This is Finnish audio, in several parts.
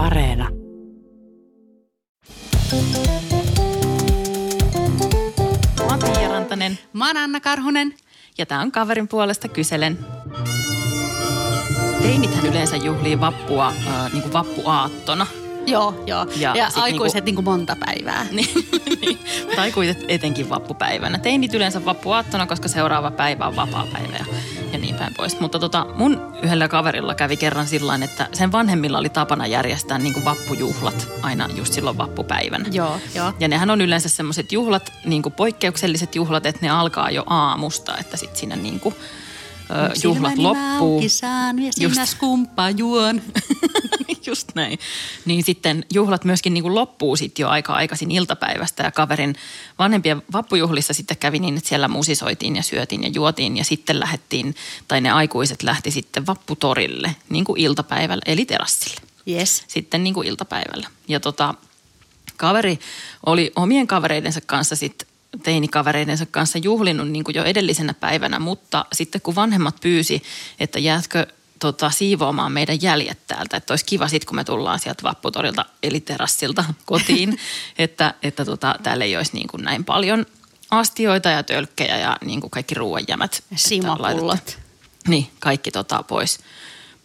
Areena. Mä oon Tiia Rantanen Mä oon Anna Karhunen. ja tää on kaverin puolesta kyselen. Teinithän yleensä juhlii vappua äh, niin kuin vappuaattona. Joo, joo. Ja Ja, sit aikuiset niinku- niinku... monta päivää. Niin, niin. tai kuitenkin etenkin vappupäivänä. Teinit yleensä vappuaattona, koska seuraava päivä on vapaa-päivä ja, ja päin pois. Mutta tota, mun yhdellä kaverilla kävi kerran sillä että sen vanhemmilla oli tapana järjestää niin kuin vappujuhlat aina just silloin vappupäivänä. Joo, joo. Ja nehän on yleensä semmoiset juhlat, niin kuin poikkeukselliset juhlat, että ne alkaa jo aamusta, että sitten siinä niin kuin, ö, juhlat loppuu. saan ja Just. skumppaa juon. Just näin. Niin sitten juhlat myöskin niin kuin loppuu sitten jo aika aikaisin iltapäivästä ja kaverin vanhempien vappujuhlissa sitten kävi niin, että siellä musisoitiin ja syötiin ja juotiin ja sitten lähdettiin, tai ne aikuiset lähti sitten vapputorille niin kuin iltapäivällä, eli terassille Yes. sitten niin kuin iltapäivällä. Ja tota, kaveri oli omien kavereidensa kanssa sitten teinikavereidensa kanssa juhlinut niin kuin jo edellisenä päivänä, mutta sitten kun vanhemmat pyysi, että jäätkö tota, siivoamaan meidän jäljet täältä, että olisi kiva sitten, kun me tullaan sieltä vapputorilta eli terassilta kotiin, että, että tota, täällä ei olisi niin kuin näin paljon astioita ja tölkkejä ja niin kuin kaikki ruoanjämät. Simapullot. Niin, kaikki tota pois.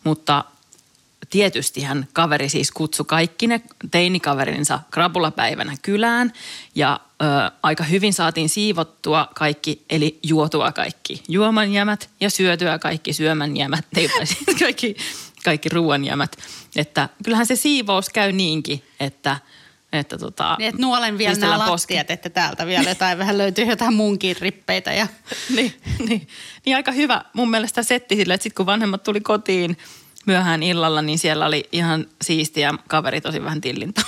Mutta tietysti hän kaveri siis kutsui kaikki ne teinikaverinsa krapulapäivänä kylään ja ö, aika hyvin saatiin siivottua kaikki, eli juotua kaikki juomanjämät ja syötyä kaikki syömänjämät, ei tai siis kaikki, kaikki ruoanjämät. Että kyllähän se siivous käy niinkin, että, että tota, Niin, että nuolen vielä nämä lattiat, että täältä vielä jotain vähän löytyy jotain munkin rippeitä. Ja... niin, niin, niin aika hyvä mun mielestä setti sille, että sitten kun vanhemmat tuli kotiin myöhään illalla, niin siellä oli ihan siistiä kaveri tosi vähän tillintä.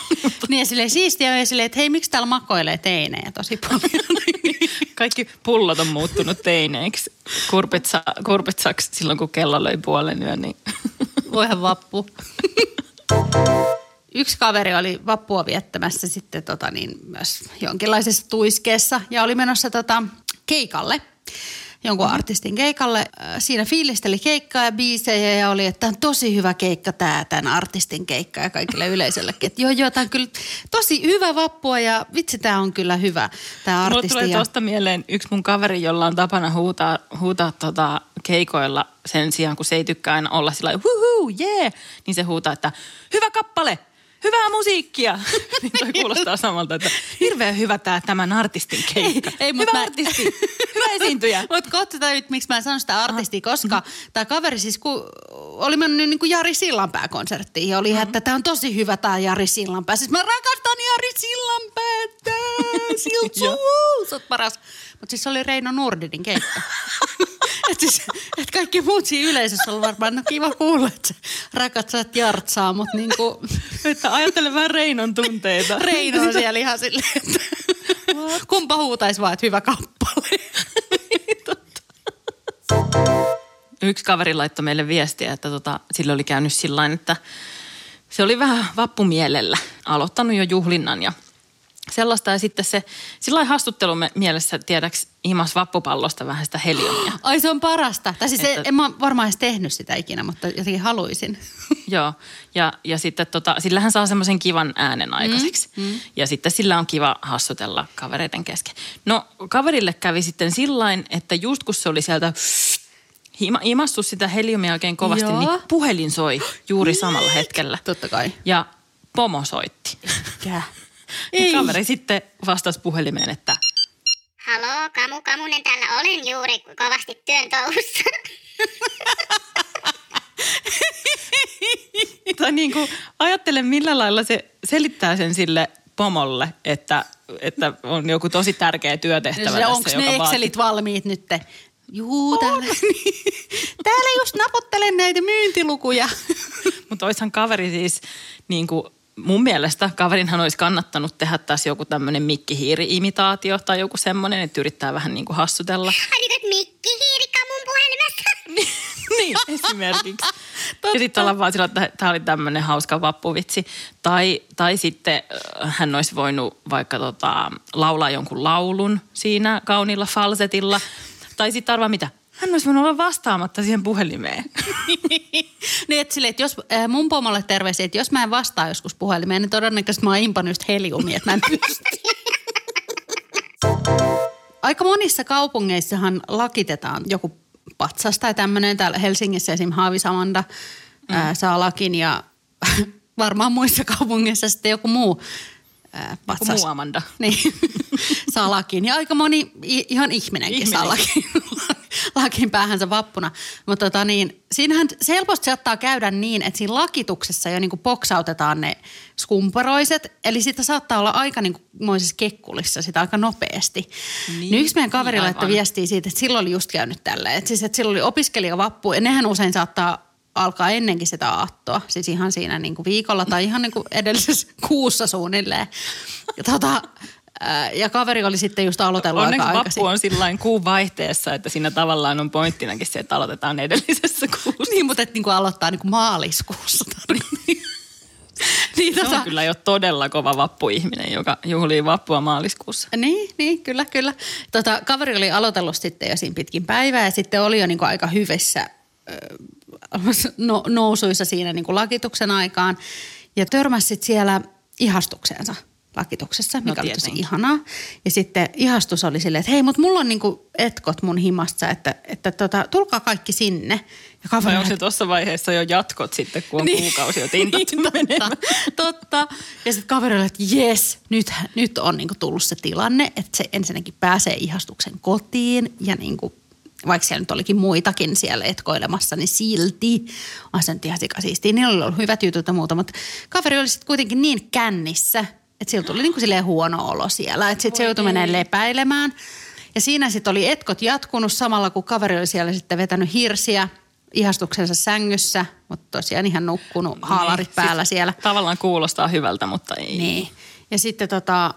Niin ja silleen siistiä ja silleen, että hei, miksi täällä makoilee teinejä tosi paljon. Kaikki pullot on muuttunut teineiksi kurpitsa, kurpitsaksi silloin, kun kello löi puolen yön. Niin. Voihan vappu. Yksi kaveri oli vappua viettämässä sitten tota niin, myös jonkinlaisessa tuiskeessa ja oli menossa tota keikalle jonkun artistin keikalle. Äh, Siinä fiilisteli keikkaa ja biisejä ja oli, että tämä on tosi hyvä keikka tämä, tämän artistin keikka ja kaikille yleisöllekin. Että joo, joo, tämä on kyllä tosi hyvä vappua ja vitsi, tämä on kyllä hyvä, tämä Mulle artisti. tulee ja... tuosta mieleen yksi mun kaveri, jolla on tapana huutaa, huutaa tota keikoilla sen sijaan, kun se ei tykkää aina olla sillä lailla, huhuu, jee, niin se huutaa, että hyvä kappale, hyvää musiikkia. niin toi kuulostaa samalta, että hirveän hyvä tää tämän artistin keikka. Ei, mut hyvä mä- artisti, hyvä esiintyjä. Mutta katsotaan nyt, miksi mä sanon sitä artistia, koska tämä kaveri siis ku, oli mennyt niin kuin Jari Sillanpää konserttiin ja oli, mm-hmm. että tämä on tosi hyvä tämä Jari Sillanpää. Siis mä rakastan Jari Sillanpäätä, Siltsu, sä oot paras. Mutta siis se oli Reino Nordinin keikka. Et siis, et kaikki muut siinä yleisössä oli varmaan, no kiva kuulla, että sä rakastat Jartsaa, mutta niinku, Että ajattele vähän Reinon tunteita. Reino on siellä ihan silleen, että kumpa huutaisi vaan, että hyvä kappale. Yksi kaveri laittoi meille viestiä, että tota, sillä oli käynyt sillä että se oli vähän vappumielellä aloittanut jo juhlinnan ja sellaista. Ja sitten se sillä lailla hastuttelu me- mielessä, tiedäks, imas vappupallosta vähän sitä heliumia. Ai se on parasta. Tai siis Että- en mä varmaan edes tehnyt sitä ikinä, mutta jotenkin haluaisin. Joo, ja, ja sitten tota, sillä hän saa semmoisen kivan äänen aikaiseksi. Mm, mm. Ja sitten sillä on kiva hassutella kavereiden kesken. No kaverille kävi sitten sillain, että just kun se oli sieltä hima, imassu sitä heliumia oikein kovasti, Joo. niin puhelin soi juuri samalla hetkellä. Totta kai. Ja pomo soitti. Mikä? Ja Ei. kaveri sitten vastasi puhelimeen, että Haloo, Kamu Kamunen täällä olen juuri kovasti työn touhussa. tai niin kuin, ajattele millä lailla se selittää sen sille pomolle, että, että on joku tosi tärkeä työtehtävä tässä, Onko joka ne vaatii- Excelit valmiit nyt? Juu, täällä, täällä just naputtelen näitä myyntilukuja. Mutta oishan kaveri siis niin kuin mun mielestä kaverinhan olisi kannattanut tehdä tässä joku tämmöinen mikkihiiri-imitaatio tai joku semmoinen, että yrittää vähän niin kuin hassutella. Ai nyt Mikki hiiri Kamun puhelimessa. niin, esimerkiksi. ja sitten ollaan vaan sillä, että tämä oli tämmöinen hauska vappuvitsi. Tai, tai sitten äh, hän olisi voinut vaikka tota, laulaa jonkun laulun siinä kauniilla falsetilla. Tai sitten arvaa mitä? Hän olisi voinut olla vastaamatta siihen puhelimeen. Niin, että sille, että jos äh, mun pomolle terveisiä, että jos mä en vastaa joskus puhelimeen, niin todennäköisesti mä oon impannut just heliumia, että mä en pysty. Aika monissa kaupungeissahan lakitetaan joku patsas tai tämmöinen. Täällä Helsingissä esim. Haavisamanda mm. ää, saa lakin ja varmaan muissa kaupungeissa sitten joku muu ää, patsas. Joku muu Amanda. Niin, saa lakin. Ja aika moni ihan ihminenkin, Ihminen. saa lakin, lakin päähänsä vappuna. Mutta tota niin, siinähän se helposti saattaa käydä niin, että siinä lakituksessa jo niinku poksautetaan ne skumparoiset. Eli sitä saattaa olla aika niinku moisessa kekkulissa sitä aika nopeasti. Niin, niin yksi meidän kaveri niin, laittoi viestiä siitä, että silloin oli just käynyt tällä. Että siis, että silloin oli opiskelijavappu ja nehän usein saattaa alkaa ennenkin sitä aattoa. Siis ihan siinä niin kuin viikolla tai ihan niin kuin edellisessä kuussa suunnilleen. Ja, tota, ja kaveri oli sitten just aloitellut Onneksi aika vappu on sillain kuun vaihteessa, että siinä tavallaan on pointtinakin se, että aloitetaan edellisessä kuussa. Niin, mutta että niin kuin aloittaa niin kuin maaliskuussa. niin, Se tota, on kyllä jo todella kova vappuihminen, joka juhlii vappua maaliskuussa. Niin, niin, kyllä, kyllä. Tota, kaveri oli aloitellut sitten jo siinä pitkin päivää ja sitten oli jo niin kuin aika hyvissä no, nousuissa siinä niin kuin lakituksen aikaan. Ja törmäsi sitten siellä ihastukseensa lakituksessa, mikä oli tosi ihanaa. Ja sitten ihastus oli silleen, että hei, mutta mulla on niinku etkot mun himassa, että, että tota, tulkaa kaikki sinne. Ja kaveri Vai onko se tuossa vaiheessa jo jatkot sitten, kun on niin. kuukausi jo tintattu niin, totta, totta. Ja sitten kaveri oli, että jes, nyt, nyt on niinku tullut se tilanne, että se ensinnäkin pääsee ihastuksen kotiin ja niinku, vaikka siellä nyt olikin muitakin siellä etkoilemassa, niin silti on se nyt ihan sikasiistiä. Niillä oli ollut hyvät jutut ja muuta, mutta kaveri oli sitten kuitenkin niin kännissä, että sillä tuli niinku silleen huono olo siellä, että sitten se joutui menemään lepäilemään. Ja siinä sitten oli etkot jatkunut samalla, kun kaveri oli siellä sitten vetänyt hirsiä ihastuksensa sängyssä, mutta tosiaan ihan nukkunut haalarit Niin, päällä siis siellä. Tavallaan kuulostaa hyvältä, mutta ei. Niin. Ja sitten tota,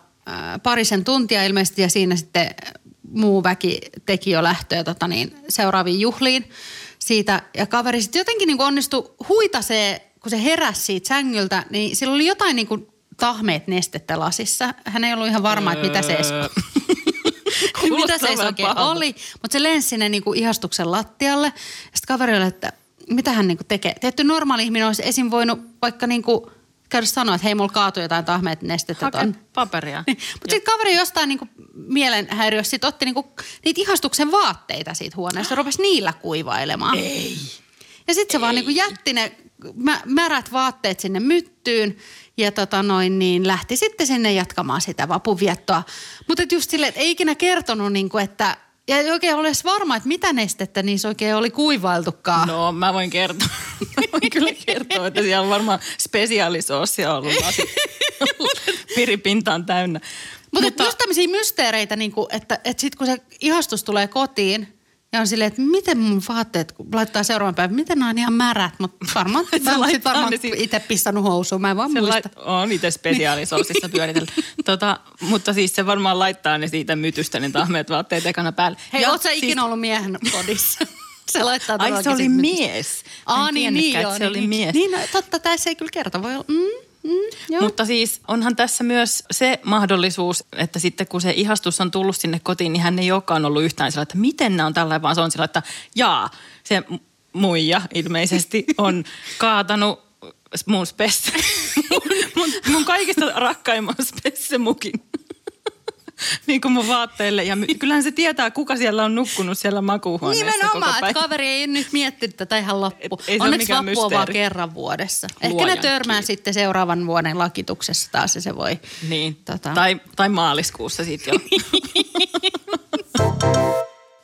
parisen tuntia ilmeisesti ja siinä sitten muu väki teki jo lähtöä tota niin, seuraaviin juhliin siitä. Ja kaveri sitten jotenkin niin onnistui huitasee, kun se heräsi siitä sängyltä, niin sillä oli jotain niin kuin tahmeet nestettä lasissa. Hän ei ollut ihan varma, että mitä se edes Öö. mitä se edes oikein pahalta. oli. Mutta se lensi sinne niinku ihastuksen lattialle. Sitten kaveri oli, että mitä hän niinku tekee. Tietty normaali ihminen olisi esim. voinut vaikka niinku käydä sanoa, että hei, mulla kaatui jotain tahmeet nestettä Hake ton. paperia. Niin. Mutta sitten kaveri jostain niinku mielenhäiriössä sit otti niinku niitä ihastuksen vaatteita siitä huoneesta rupesi niillä kuivailemaan. Ei. Ja sitten se vaan niinku jätti ne mä, märät vaatteet sinne myttyyn ja tota noin, niin lähti sitten sinne jatkamaan sitä vapuviettoa. Mutta just silleen, että ei ikinä kertonut, niinku, että ja ei oikein ole edes varma, että mitä nestettä niissä oikein oli kuivailtukaan. No, mä voin kertoa. Mä voin kyllä kertoa, että siellä on varmaan spesiaalisoosia ollut lasi. Piripinta on täynnä. Mutta, Mutta just tämmöisiä mysteereitä, niin kuin, että, että sitten kun se ihastus tulee kotiin ja on silleen, että miten mun vaatteet, kun laittaa seuraavan päivän, miten nämä on ihan märät, mutta varmaan, Se mä oon sit varmaan siinä- itse pissannut housuun, mä en vaan Se muista. lait- on itse spesiaalisoosissa pyöritellyt. tota, mutta siis se varmaan laittaa ne siitä mytystä ne tahmeet vaatteet ekana päälle. Hei, Ja oot sä siis- ikinä ollut miehen kodissa? se laittaa Ai se oli sit mies. Aa, En niin, niin, joo. se niin, oli niin. mies. Niin, no, totta, tässä ei kyllä kerta. Voi olla, mm, mm, joo. Mutta siis onhan tässä myös se mahdollisuus, että sitten kun se ihastus on tullut sinne kotiin, niin hän ei olekaan ollut yhtään sillä, että miten nämä on tällä, vaan se on sillä, että jaa, se muija ilmeisesti on kaatanut mun spesse, mun, mun, mun kaikista rakkaimman spessemukin. niin kuin mun vaatteille. Ja kyllähän se tietää, kuka siellä on nukkunut siellä makuuhuoneessa koko Nimenomaan, että päivän. kaveri ei nyt miettinyt tätä ihan loppu. Et ei Onneksi vappu on vaan kerran vuodessa. Ehkä ne Luojan törmää kiitos. sitten seuraavan vuoden lakituksessa taas ja se voi. Niin, Tota- tai, tai maaliskuussa sitten jo.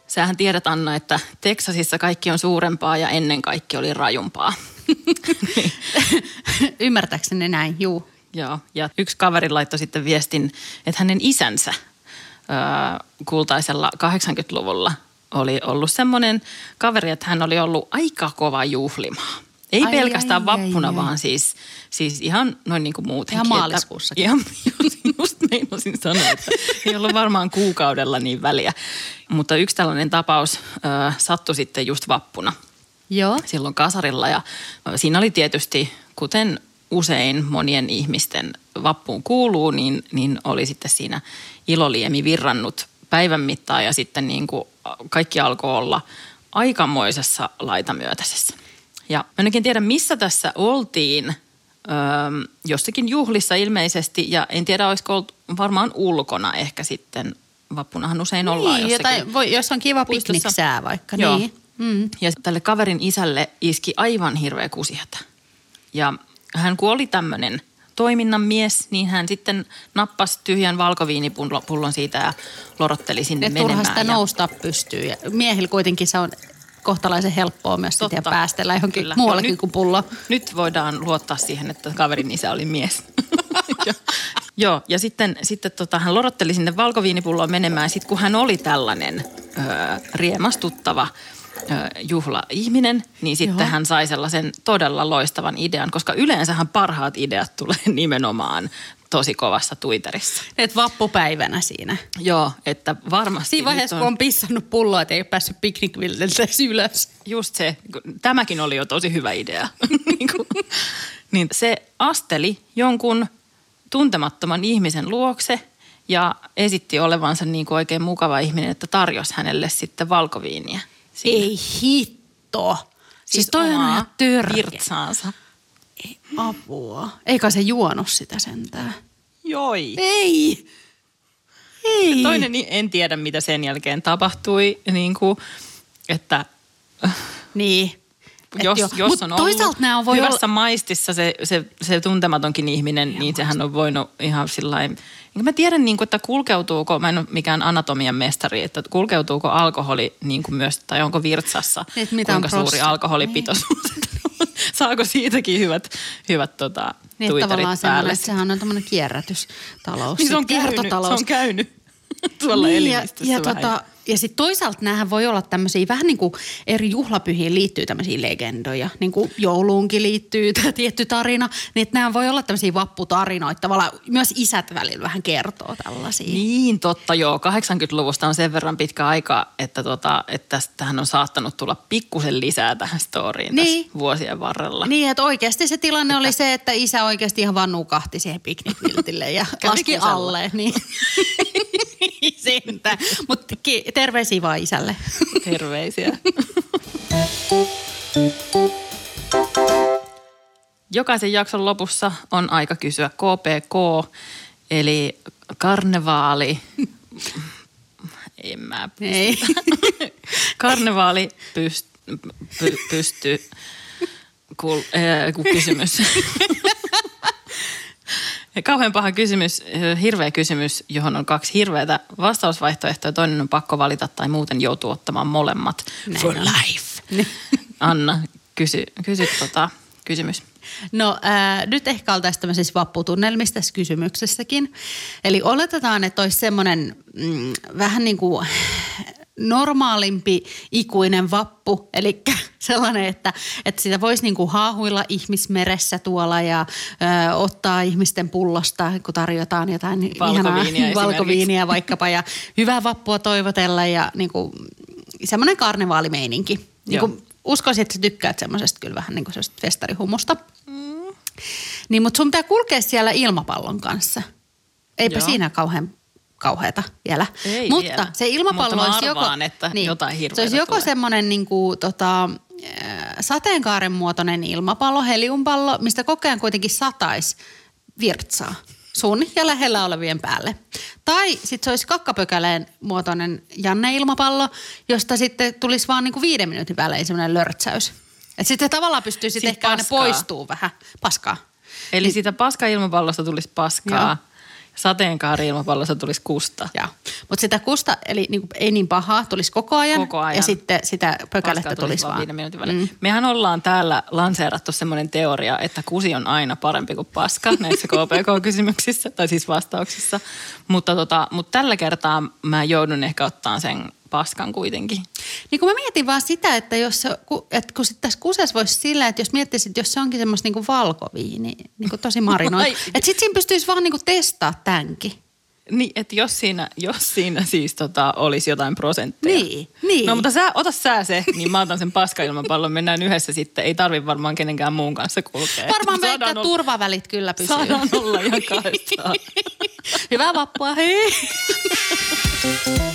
Sähän tiedät Anna, että Teksasissa kaikki on suurempaa ja ennen kaikki oli rajumpaa. Ymmärtääkseni näin, juu. Joo, ja yksi kaveri laittoi sitten viestin, että hänen isänsä öö, kultaisella 80-luvulla oli ollut semmoinen kaveri, että hän oli ollut aika kova juhlimaa. Ei Ai, pelkästään ai, vappuna, ai, ai. vaan siis, siis ihan noin niin kuin muutenkin. Ihan maaliskuussakin. Ihan, just, just meinasin sanoa, että ei ollut varmaan kuukaudella niin väliä. Mutta yksi tällainen tapaus ö, sattui sitten just vappuna Joo. silloin kasarilla ja siinä oli tietysti, kuten usein monien ihmisten vappuun kuuluu, niin, niin oli sitten siinä iloliemi virrannut päivän mittaan ja sitten niin kuin kaikki alkoi olla aikamoisessa laitamyötäisessä. Ja mä en oikein tiedä, missä tässä oltiin. Öö, jossakin juhlissa ilmeisesti ja en tiedä, olisiko ollut varmaan ulkona ehkä sitten. Vappunahan usein ollaan niin, jossakin. jotain, voi, jos on kiva pikniksää vaikka. Joo. Niin. Mm. Ja tälle kaverin isälle iski aivan hirveä kusihätä. Ja hän kun oli tämmöinen toiminnan mies, niin hän sitten nappasi tyhjän valkoviinipullon siitä ja lorotteli sinne Et menemään. turha sitä ja- nousta pystyy. Ja miehillä kuitenkin se on kohtalaisen helppoa myös sitten Totta. päästellä johonkin Kyllä. muuallekin No nyt- kuin pullo. Nyt voidaan luottaa siihen, että kaverin isä oli mies. Joo, ja sitten, sitten tota, hän lorotteli sinne valkoviinipulloon menemään. Sitten kun hän oli tällainen ö, riemastuttava juhla-ihminen, niin sitten Joo. hän sai sellaisen todella loistavan idean, koska yleensähän parhaat ideat tulee nimenomaan tosi kovassa Twitterissä. Et vappupäivänä siinä. Joo, että varmasti Siinä vaiheessa, nyt kun on pissannut pulloa, että ei ole päässyt piknikvilteltä ylös. just se, tämäkin oli jo tosi hyvä idea. niin, kuin, niin se asteli jonkun tuntemattoman ihmisen luokse ja esitti olevansa niin kuin oikein mukava ihminen, että tarjosi hänelle sitten valkoviiniä. Siinä. Ei hitto. Siis toi on ihan törkeä. virtsaansa. Ei apua. Eikä se juonut sitä sentään. Joi. Ei. Ei. Toinen, niin en tiedä mitä sen jälkeen tapahtui, niin kuin, että Niin. Et jos, joo. jos Mut on ollut toisaalta nämä voi hyvässä olla... maistissa se, se, se tuntematonkin ihminen, niin sehän on voinut ihan sillä Enkä mä tiedä, niin kuin, että kulkeutuuko, mä en ole mikään anatomian mestari, että kulkeutuuko alkoholi niin kuin myös, tai onko virtsassa, Niin, että mitä on kuinka suuri prossa- alkoholipitoisuus. Saako siitäkin hyvät, hyvät tota, Niin, tavallaan päälle? sehän on tämmöinen kierrätystalous. Niin se on käynyt, se on käynyt tuolla Niin, ja, elimistössä ja, vähän. tota, ja sitten toisaalta näähän voi olla tämmöisiä, vähän niin kuin eri juhlapyhiin liittyy tämmöisiä legendoja. Niin kuin jouluunkin liittyy tämä tietty tarina. Niin että nämä voi olla tämmöisiä vapputarinoita. Tavallaan myös isät välillä vähän kertoo tällaisia. Niin, totta joo. 80-luvusta on sen verran pitkä aika, että, tota, että tästähän on saattanut tulla pikkusen lisää tähän storyin Niin. tässä vuosien varrella. Niin, että oikeasti se tilanne oli se, että isä oikeasti ihan vaan nukahti siihen piknikviltille ja laski alle. Niin. Sentä. Mutta terveisiä vaan isälle. Terveisiä. Jokaisen jakson lopussa on aika kysyä KPK, eli karnevaali. En mä Ei. Karnevaali pyst, py, pystyy. Kul, äh, kysymys. Kauhean paha kysymys, äh, hirveä kysymys, johon on kaksi hirveätä vastausvaihtoehtoa. Toinen on pakko valita tai muuten joutuu ottamaan molemmat. Näin For on. life. Anna, kysy, kysy tota, kysymys. No ää, nyt ehkä oltaisiin tämmöisissä vapputunnelmissa tässä kysymyksessäkin. Eli oletetaan, että olisi semmoinen mm, vähän niin kuin normaalimpi ikuinen vappu, eli sellainen, että, että sitä voisi niin kuin haahuilla ihmismeressä tuolla ja ö, ottaa ihmisten pullosta, kun tarjotaan jotain esimerkiksi. valkoviiniä vaikkapa ja hyvää vappua toivotella ja niin kuin, semmoinen karnevaalimeininki. Niin Joo. kuin, uskoisin, että sä tykkäät semmoisesta kyllä vähän niin kuin semmoisesta festarihumusta. Niin, mutta sun pitää kulkea siellä ilmapallon kanssa. Eipä Joo. siinä kauhean kauheata vielä. Ei mutta vielä. se ilmapallo Mutta olisi joko... arvaan, että jotain Se olisi joko semmoinen niin kuin, tota, sateenkaaren muotoinen ilmapallo, heliumpallo, mistä koko ajan kuitenkin sataisi virtsaa sun ja lähellä olevien päälle. Tai sitten se olisi kakkapökäleen muotoinen Janne-ilmapallo, josta sitten tulisi vaan niin kuin viiden minuutin välein semmoinen lörtsäys. Että sitten tavallaan pystyy sitten ehkä aina poistuu vähän paskaa. Eli siitä paska-ilmapallosta tulisi paskaa, Joo. Sateenkaari-ilmapallosta tulisi kusta. Mutta sitä kusta, eli niin kuin, ei niin pahaa, tulisi koko ajan. Koko ajan. Ja sitten sitä pökälettä Paskaa tulisi vaan. viiden minuutin välein. Mm. Mehän ollaan täällä lanseerattu semmoinen teoria, että kusi on aina parempi kuin paska näissä KPK-kysymyksissä, tai siis vastauksissa. Mutta, tota, mutta tällä kertaa mä joudun ehkä ottaa sen paskan kuitenkin. Niin kun mä mietin vaan sitä, että, jos se, ku- että kun sit tässä kusessa voisi sillä, että jos miettisit, jos se onkin semmoista niinku valkoviini, niinku tosi marinoita, Ai. että sitten siinä pystyisi vaan niinku testaa tämänkin. Niin, että jos siinä, jos siinä siis tota, olisi jotain prosentteja. Niin, niin. No mutta sä, ota sä se, niin mä otan sen paskailmapallon, mennään yhdessä sitten. Ei tarvi varmaan kenenkään muun kanssa kulkea. Varmaan veikkaa, olla- turvavälit kyllä pysyy. Saadaan olla ihan kahdestaan. Hyvää vappua, hei!